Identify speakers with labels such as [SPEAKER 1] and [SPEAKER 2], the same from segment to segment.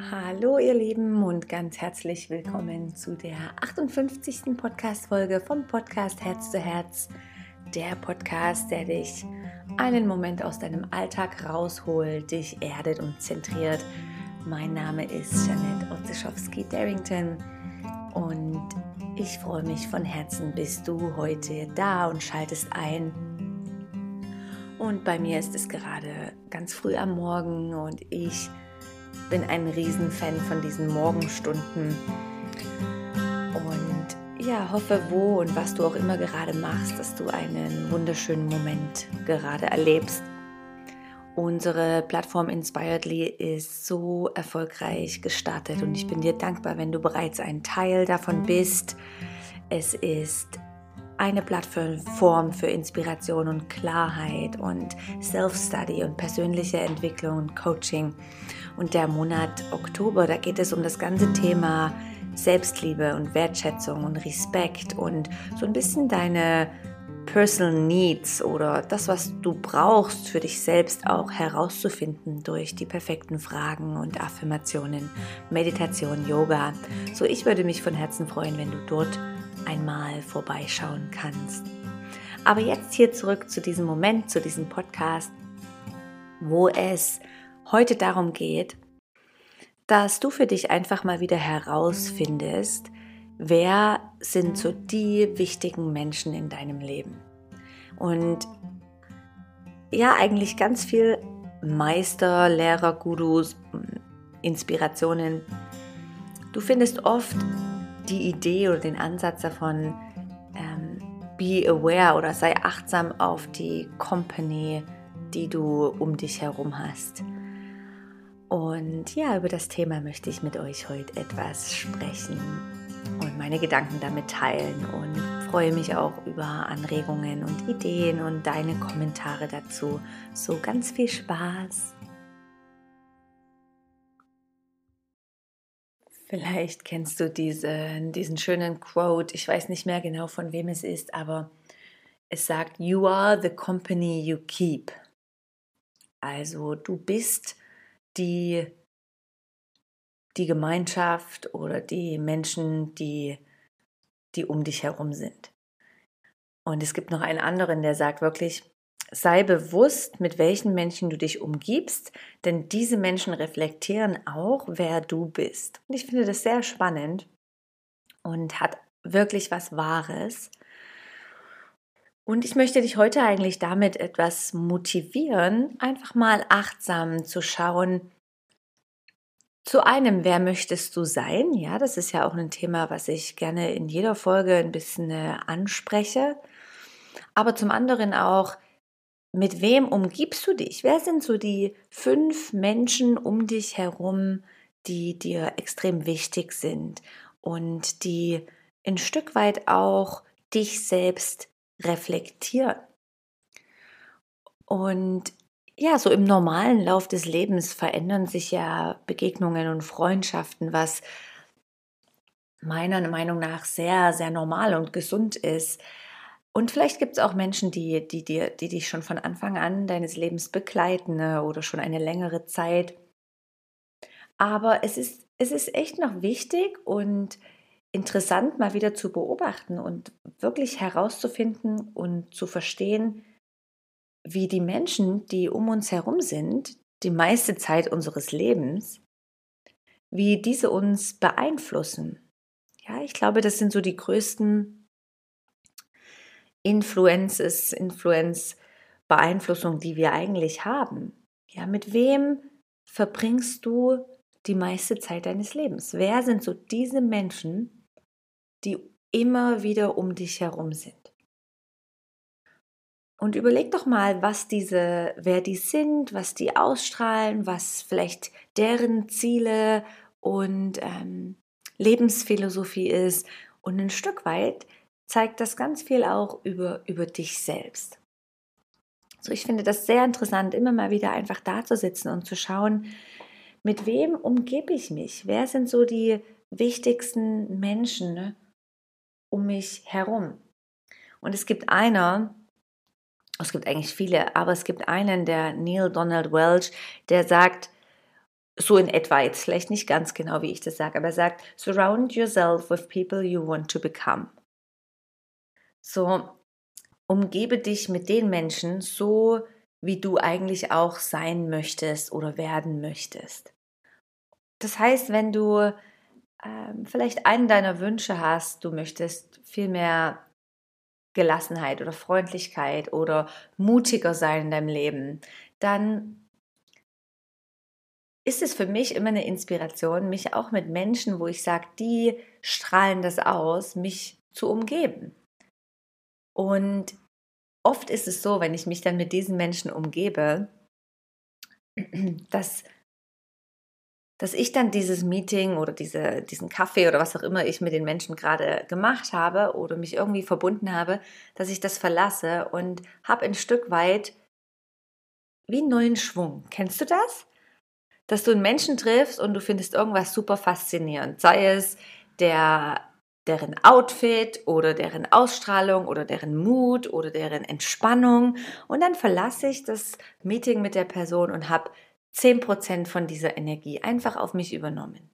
[SPEAKER 1] Hallo ihr Lieben und ganz herzlich willkommen zu der 58. Podcast-Folge vom Podcast Herz zu Herz. Der Podcast, der dich einen Moment aus deinem Alltag rausholt, dich erdet und zentriert. Mein Name ist Janette Otzeschowski-Darrington und ich freue mich von Herzen, bist du heute da und schaltest ein. Und bei mir ist es gerade ganz früh am Morgen und ich bin ein Riesenfan von diesen Morgenstunden und ja, hoffe, wo und was du auch immer gerade machst, dass du einen wunderschönen Moment gerade erlebst. Unsere Plattform Inspiredly ist so erfolgreich gestartet und ich bin dir dankbar, wenn du bereits ein Teil davon bist. Es ist eine Plattform für Inspiration und Klarheit und Self-Study und persönliche Entwicklung und Coaching. Und der Monat Oktober, da geht es um das ganze Thema Selbstliebe und Wertschätzung und Respekt und so ein bisschen deine Personal Needs oder das, was du brauchst für dich selbst auch herauszufinden durch die perfekten Fragen und Affirmationen, Meditation, Yoga. So, ich würde mich von Herzen freuen, wenn du dort einmal vorbeischauen kannst. Aber jetzt hier zurück zu diesem Moment, zu diesem Podcast, wo es heute darum geht, dass du für dich einfach mal wieder herausfindest, wer sind so die wichtigen Menschen in deinem Leben. Und ja, eigentlich ganz viel Meister, Lehrer, Gurus, Inspirationen. Du findest oft die Idee oder den Ansatz davon, ähm, be aware oder sei achtsam auf die Company, die du um dich herum hast. Und ja, über das Thema möchte ich mit euch heute etwas sprechen und meine Gedanken damit teilen und freue mich auch über Anregungen und Ideen und deine Kommentare dazu. So ganz viel Spaß! Vielleicht kennst du diese, diesen schönen Quote, ich weiß nicht mehr genau von wem es ist, aber es sagt, You are the company you keep. Also du bist die, die Gemeinschaft oder die Menschen, die, die um dich herum sind. Und es gibt noch einen anderen, der sagt wirklich, sei bewusst, mit welchen Menschen du dich umgibst, denn diese Menschen reflektieren auch, wer du bist. Und ich finde das sehr spannend und hat wirklich was Wahres. Und ich möchte dich heute eigentlich damit etwas motivieren, einfach mal achtsam zu schauen. Zu einem, wer möchtest du sein? Ja, das ist ja auch ein Thema, was ich gerne in jeder Folge ein bisschen äh, anspreche. Aber zum anderen auch, mit wem umgibst du dich? Wer sind so die fünf Menschen um dich herum, die dir extrem wichtig sind und die ein Stück weit auch dich selbst reflektieren. Und ja, so im normalen Lauf des Lebens verändern sich ja Begegnungen und Freundschaften, was meiner Meinung nach sehr, sehr normal und gesund ist. Und vielleicht gibt es auch Menschen, die, die, die, die dich schon von Anfang an deines Lebens begleiten ne, oder schon eine längere Zeit. Aber es ist, es ist echt noch wichtig und interessant mal wieder zu beobachten und wirklich herauszufinden und zu verstehen, wie die Menschen, die um uns herum sind, die meiste Zeit unseres Lebens, wie diese uns beeinflussen. Ja, ich glaube, das sind so die größten Influences, Influence, Beeinflussung, die wir eigentlich haben. Ja, mit wem verbringst du die meiste Zeit deines Lebens? Wer sind so diese Menschen, die immer wieder um dich herum sind. Und überleg doch mal, was diese, wer die sind, was die ausstrahlen, was vielleicht deren Ziele und ähm, Lebensphilosophie ist. Und ein Stück weit zeigt das ganz viel auch über, über dich selbst. So, ich finde das sehr interessant, immer mal wieder einfach da zu sitzen und zu schauen, mit wem umgebe ich mich? Wer sind so die wichtigsten Menschen? Ne? um mich herum. Und es gibt einer, es gibt eigentlich viele, aber es gibt einen, der Neil Donald Welch, der sagt, so in etwa, jetzt vielleicht nicht ganz genau, wie ich das sage, aber er sagt, surround yourself with people you want to become. So, umgebe dich mit den Menschen so, wie du eigentlich auch sein möchtest oder werden möchtest. Das heißt, wenn du ähm, vielleicht einen deiner Wünsche hast, du möchtest viel mehr Gelassenheit oder Freundlichkeit oder mutiger sein in deinem Leben, dann ist es für mich immer eine Inspiration, mich auch mit Menschen, wo ich sage, die strahlen das aus, mich zu umgeben. Und oft ist es so, wenn ich mich dann mit diesen Menschen umgebe, dass, dass ich dann dieses Meeting oder diese, diesen Kaffee oder was auch immer ich mit den Menschen gerade gemacht habe oder mich irgendwie verbunden habe, dass ich das verlasse und habe ein Stück weit wie einen neuen Schwung. Kennst du das? dass du einen Menschen triffst und du findest irgendwas super faszinierend. Sei es der, deren Outfit oder deren Ausstrahlung oder deren Mut oder deren Entspannung. Und dann verlasse ich das Meeting mit der Person und habe 10% von dieser Energie einfach auf mich übernommen.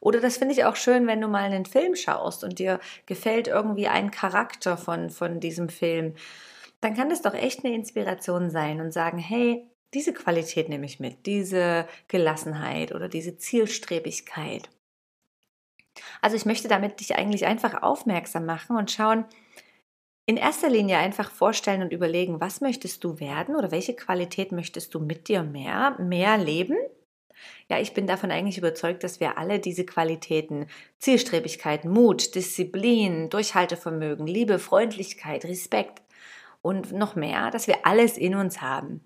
[SPEAKER 1] Oder das finde ich auch schön, wenn du mal einen Film schaust und dir gefällt irgendwie ein Charakter von, von diesem Film. Dann kann das doch echt eine Inspiration sein und sagen, hey, diese Qualität nehme ich mit, diese Gelassenheit oder diese Zielstrebigkeit. Also ich möchte damit dich eigentlich einfach aufmerksam machen und schauen, in erster Linie einfach vorstellen und überlegen, was möchtest du werden oder welche Qualität möchtest du mit dir mehr, mehr leben? Ja, ich bin davon eigentlich überzeugt, dass wir alle diese Qualitäten, Zielstrebigkeit, Mut, Disziplin, Durchhaltevermögen, Liebe, Freundlichkeit, Respekt und noch mehr, dass wir alles in uns haben.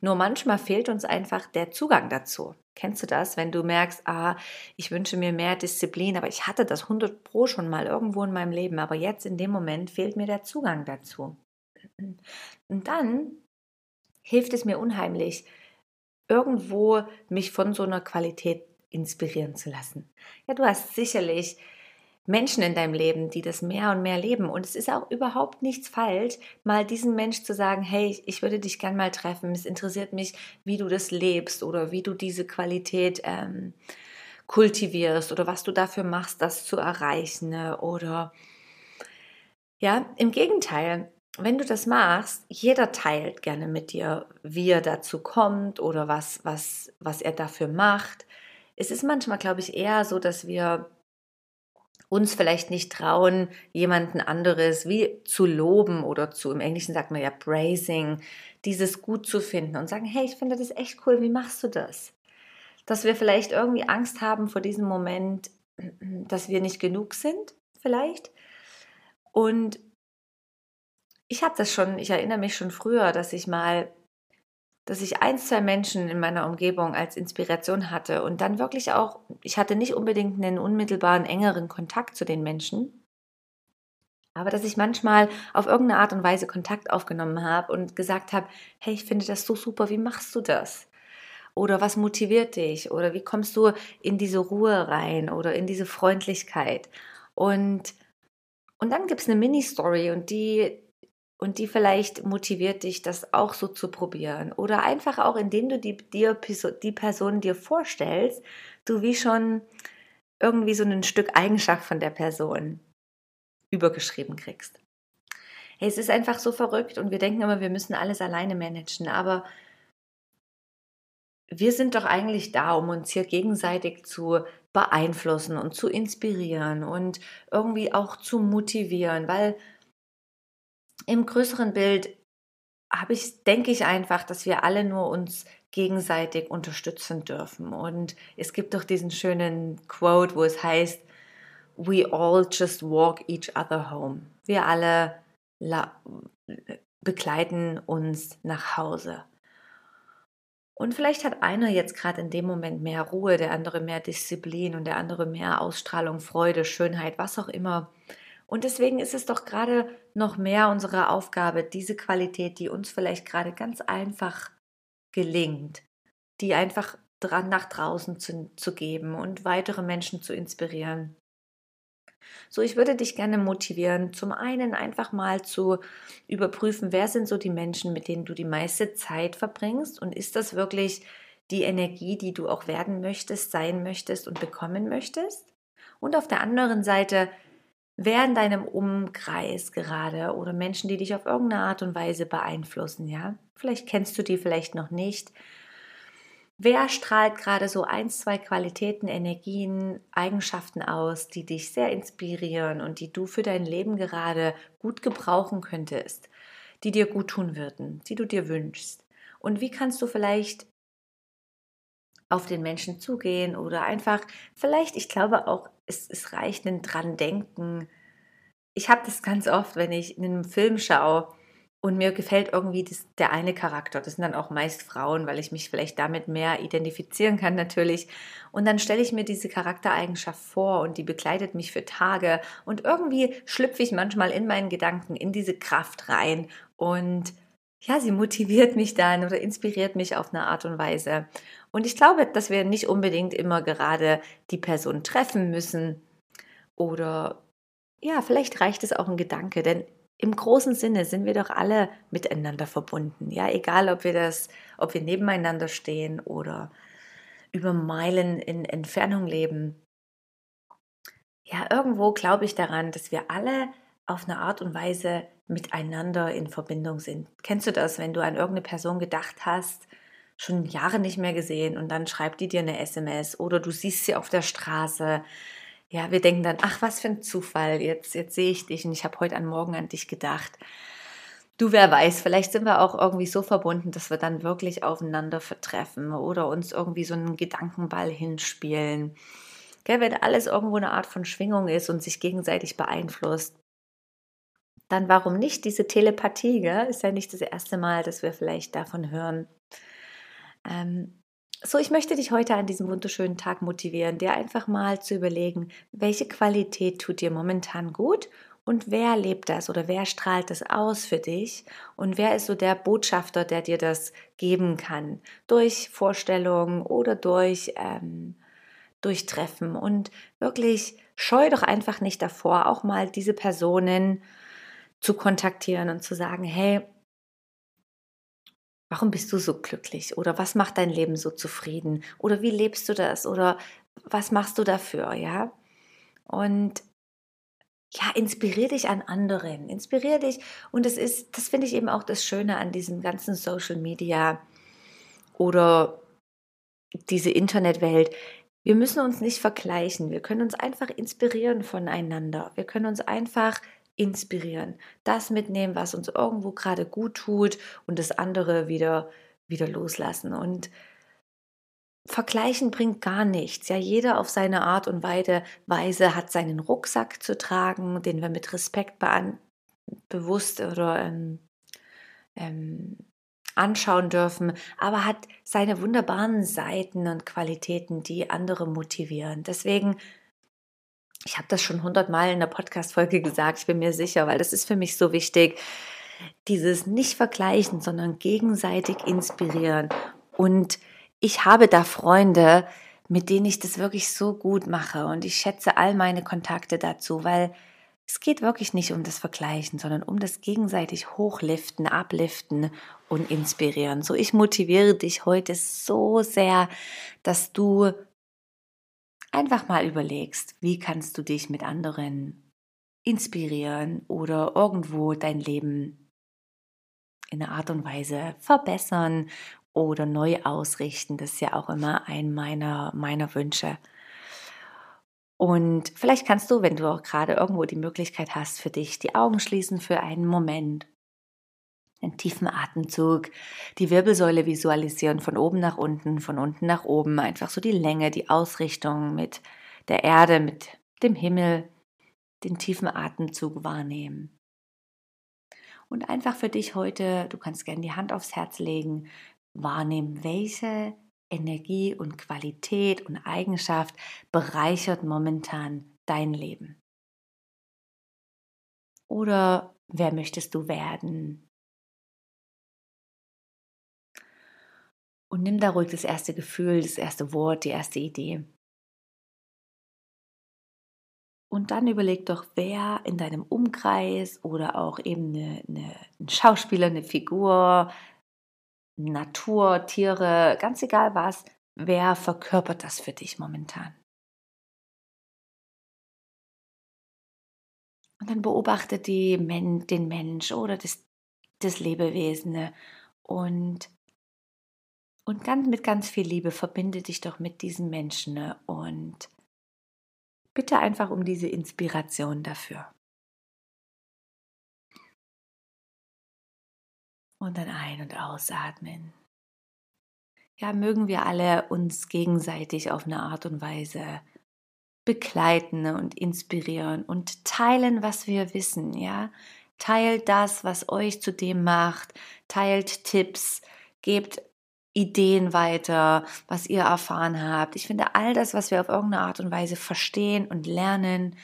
[SPEAKER 1] Nur manchmal fehlt uns einfach der Zugang dazu. Kennst du das, wenn du merkst, ah, ich wünsche mir mehr Disziplin, aber ich hatte das 100 Pro schon mal irgendwo in meinem Leben, aber jetzt in dem Moment fehlt mir der Zugang dazu. Und dann hilft es mir unheimlich, irgendwo mich von so einer Qualität inspirieren zu lassen. Ja, du hast sicherlich Menschen in deinem Leben, die das mehr und mehr leben. Und es ist auch überhaupt nichts falsch, mal diesem Mensch zu sagen, hey, ich würde dich gern mal treffen. Es interessiert mich, wie du das lebst oder wie du diese Qualität ähm, kultivierst oder was du dafür machst, das zu erreichen. Ne? Oder ja, im Gegenteil, wenn du das machst, jeder teilt gerne mit dir, wie er dazu kommt oder was, was, was er dafür macht. Es ist manchmal, glaube ich, eher so, dass wir uns vielleicht nicht trauen, jemanden anderes wie zu loben oder zu, im Englischen sagt man ja praising, dieses gut zu finden und sagen, hey, ich finde das echt cool, wie machst du das? Dass wir vielleicht irgendwie Angst haben vor diesem Moment, dass wir nicht genug sind, vielleicht. Und ich habe das schon, ich erinnere mich schon früher, dass ich mal dass ich ein, zwei Menschen in meiner Umgebung als Inspiration hatte und dann wirklich auch, ich hatte nicht unbedingt einen unmittelbaren, engeren Kontakt zu den Menschen, aber dass ich manchmal auf irgendeine Art und Weise Kontakt aufgenommen habe und gesagt habe, hey, ich finde das so super, wie machst du das? Oder was motiviert dich? Oder wie kommst du in diese Ruhe rein oder in diese Freundlichkeit? Und, und dann gibt es eine Mini-Story und die, und die vielleicht motiviert dich, das auch so zu probieren. Oder einfach auch, indem du die, dir, die Person dir vorstellst, du wie schon irgendwie so ein Stück Eigenschaft von der Person übergeschrieben kriegst. Hey, es ist einfach so verrückt und wir denken immer, wir müssen alles alleine managen, aber wir sind doch eigentlich da, um uns hier gegenseitig zu beeinflussen und zu inspirieren und irgendwie auch zu motivieren, weil im größeren Bild habe ich, denke ich einfach, dass wir alle nur uns gegenseitig unterstützen dürfen. Und es gibt doch diesen schönen Quote, wo es heißt, We all just walk each other home. Wir alle begleiten uns nach Hause. Und vielleicht hat einer jetzt gerade in dem Moment mehr Ruhe, der andere mehr Disziplin und der andere mehr Ausstrahlung, Freude, Schönheit, was auch immer. Und deswegen ist es doch gerade noch mehr unsere Aufgabe, diese Qualität, die uns vielleicht gerade ganz einfach gelingt, die einfach dran nach draußen zu, zu geben und weitere Menschen zu inspirieren. So, ich würde dich gerne motivieren, zum einen einfach mal zu überprüfen, wer sind so die Menschen, mit denen du die meiste Zeit verbringst und ist das wirklich die Energie, die du auch werden möchtest, sein möchtest und bekommen möchtest. Und auf der anderen Seite, wer in deinem Umkreis gerade oder Menschen, die dich auf irgendeine Art und Weise beeinflussen, ja? Vielleicht kennst du die vielleicht noch nicht. Wer strahlt gerade so ein, zwei Qualitäten, Energien, Eigenschaften aus, die dich sehr inspirieren und die du für dein Leben gerade gut gebrauchen könntest, die dir gut tun würden, die du dir wünschst? Und wie kannst du vielleicht auf den Menschen zugehen oder einfach, vielleicht, ich glaube auch, es, es reicht ein dran denken. Ich habe das ganz oft, wenn ich in einem Film schaue, und mir gefällt irgendwie das, der eine Charakter. Das sind dann auch meist Frauen, weil ich mich vielleicht damit mehr identifizieren kann natürlich. Und dann stelle ich mir diese Charaktereigenschaft vor und die begleitet mich für Tage. Und irgendwie schlüpfe ich manchmal in meinen Gedanken in diese Kraft rein. Und ja, sie motiviert mich dann oder inspiriert mich auf eine Art und Weise. Und ich glaube, dass wir nicht unbedingt immer gerade die Person treffen müssen. Oder ja, vielleicht reicht es auch ein Gedanke, denn im großen Sinne sind wir doch alle miteinander verbunden. Ja, egal ob wir das, ob wir nebeneinander stehen oder über Meilen in Entfernung leben. Ja, irgendwo glaube ich daran, dass wir alle auf eine Art und Weise miteinander in Verbindung sind. Kennst du das, wenn du an irgendeine Person gedacht hast, schon Jahre nicht mehr gesehen und dann schreibt die dir eine SMS oder du siehst sie auf der Straße ja, wir denken dann, ach, was für ein Zufall, jetzt, jetzt sehe ich dich und ich habe heute an Morgen an dich gedacht. Du, wer weiß, vielleicht sind wir auch irgendwie so verbunden, dass wir dann wirklich aufeinander vertreffen oder uns irgendwie so einen Gedankenball hinspielen. Gell, wenn alles irgendwo eine Art von Schwingung ist und sich gegenseitig beeinflusst, dann warum nicht diese Telepathie? Gell? Ist ja nicht das erste Mal, dass wir vielleicht davon hören. Ähm, so, ich möchte dich heute an diesem wunderschönen Tag motivieren, dir einfach mal zu überlegen, welche Qualität tut dir momentan gut und wer lebt das oder wer strahlt das aus für dich und wer ist so der Botschafter, der dir das geben kann, durch Vorstellungen oder durch, ähm, durch Treffen. Und wirklich scheu doch einfach nicht davor, auch mal diese Personen zu kontaktieren und zu sagen, hey, Warum bist du so glücklich? Oder was macht dein Leben so zufrieden? Oder wie lebst du das? Oder was machst du dafür? Ja. Und ja, inspirier dich an anderen, inspirier dich. Und das ist, das finde ich eben auch das Schöne an diesem ganzen Social Media oder diese Internetwelt. Wir müssen uns nicht vergleichen. Wir können uns einfach inspirieren voneinander. Wir können uns einfach inspirieren, das mitnehmen, was uns irgendwo gerade gut tut und das andere wieder, wieder loslassen. Und Vergleichen bringt gar nichts. Ja, jeder auf seine Art und Weise hat seinen Rucksack zu tragen, den wir mit Respekt bewusst oder ähm, ähm, anschauen dürfen, aber hat seine wunderbaren Seiten und Qualitäten, die andere motivieren. Deswegen ich habe das schon hundertmal in der Podcast-Folge gesagt, ich bin mir sicher, weil das ist für mich so wichtig. Dieses nicht vergleichen, sondern gegenseitig inspirieren. Und ich habe da Freunde, mit denen ich das wirklich so gut mache. Und ich schätze all meine Kontakte dazu, weil es geht wirklich nicht um das Vergleichen, sondern um das gegenseitig Hochliften, Abliften und Inspirieren. So, ich motiviere dich heute so sehr, dass du einfach mal überlegst, wie kannst du dich mit anderen inspirieren oder irgendwo dein Leben in einer Art und Weise verbessern oder neu ausrichten. Das ist ja auch immer ein meiner, meiner Wünsche. Und vielleicht kannst du, wenn du auch gerade irgendwo die Möglichkeit hast, für dich die Augen schließen für einen Moment einen tiefen Atemzug, die Wirbelsäule visualisieren von oben nach unten, von unten nach oben, einfach so die Länge, die Ausrichtung mit der Erde, mit dem Himmel, den tiefen Atemzug wahrnehmen. Und einfach für dich heute, du kannst gerne die Hand aufs Herz legen, wahrnehmen, welche Energie und Qualität und Eigenschaft bereichert momentan dein Leben. Oder wer möchtest du werden? Und nimm da ruhig das erste Gefühl, das erste Wort, die erste Idee. Und dann überleg doch, wer in deinem Umkreis oder auch eben eine, eine, ein Schauspieler, eine Figur, Natur, Tiere, ganz egal was, wer verkörpert das für dich momentan? Und dann beobachte die Men den Mensch oder das, das Lebewesen und, und ganz, mit ganz viel Liebe verbinde dich doch mit diesem Menschen und bitte einfach um diese Inspiration dafür. Und dann ein- und ausatmen. Ja, mögen wir alle uns gegenseitig auf eine Art und Weise begleiten und inspirieren und teilen, was wir wissen, ja. Teilt das, was euch zu dem macht, teilt Tipps, gebt Ideen weiter, was ihr erfahren habt. Ich finde, all das, was wir auf irgendeine Art und Weise verstehen und lernen,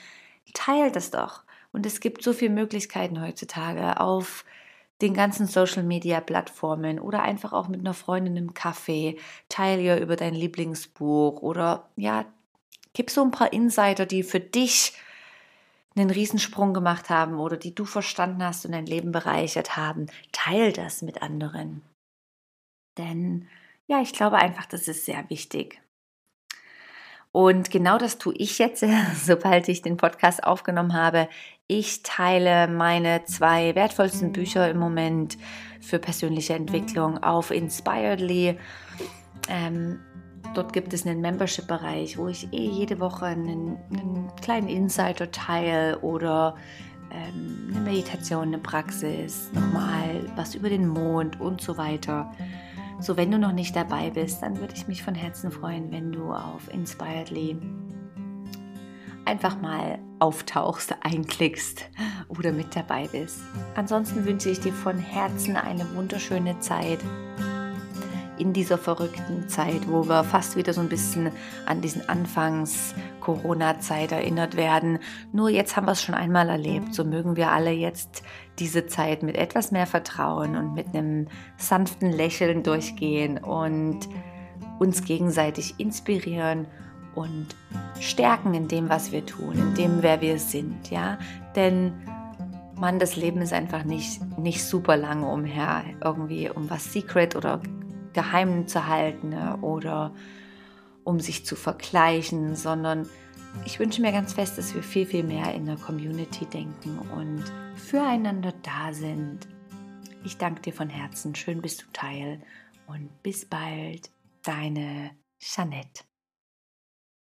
[SPEAKER 1] teilt es doch. Und es gibt so viele Möglichkeiten heutzutage auf den ganzen Social Media Plattformen oder einfach auch mit einer Freundin im Café. Teil ihr über dein Lieblingsbuch oder ja, Gib so ein paar Insider, die für dich einen Riesensprung gemacht haben oder die du verstanden hast und dein Leben bereichert haben. Teil das mit anderen. Denn ja, ich glaube einfach, das ist sehr wichtig. Und genau das tue ich jetzt, sobald ich den Podcast aufgenommen habe. Ich teile meine zwei wertvollsten Bücher im Moment für persönliche Entwicklung auf Inspiredly. Ähm, Dort gibt es einen Membership-Bereich, wo ich eh jede Woche einen, einen kleinen Insider teile oder ähm, eine Meditation, eine Praxis, nochmal was über den Mond und so weiter. So, wenn du noch nicht dabei bist, dann würde ich mich von Herzen freuen, wenn du auf Inspiredly einfach mal auftauchst, einklickst oder mit dabei bist. Ansonsten wünsche ich dir von Herzen eine wunderschöne Zeit in dieser verrückten Zeit, wo wir fast wieder so ein bisschen an diesen Anfangs-Corona-Zeit erinnert werden. Nur jetzt haben wir es schon einmal erlebt. So mögen wir alle jetzt diese Zeit mit etwas mehr Vertrauen und mit einem sanften Lächeln durchgehen und uns gegenseitig inspirieren und stärken in dem, was wir tun, in dem, wer wir sind, ja? Denn Mann, das Leben ist einfach nicht, nicht super lange umher, irgendwie um was Secret oder geheim zu halten ne, oder um sich zu vergleichen, sondern ich wünsche mir ganz fest, dass wir viel, viel mehr in der Community denken und füreinander da sind. Ich danke dir von Herzen. Schön bist du Teil und bis bald, deine Jeanette.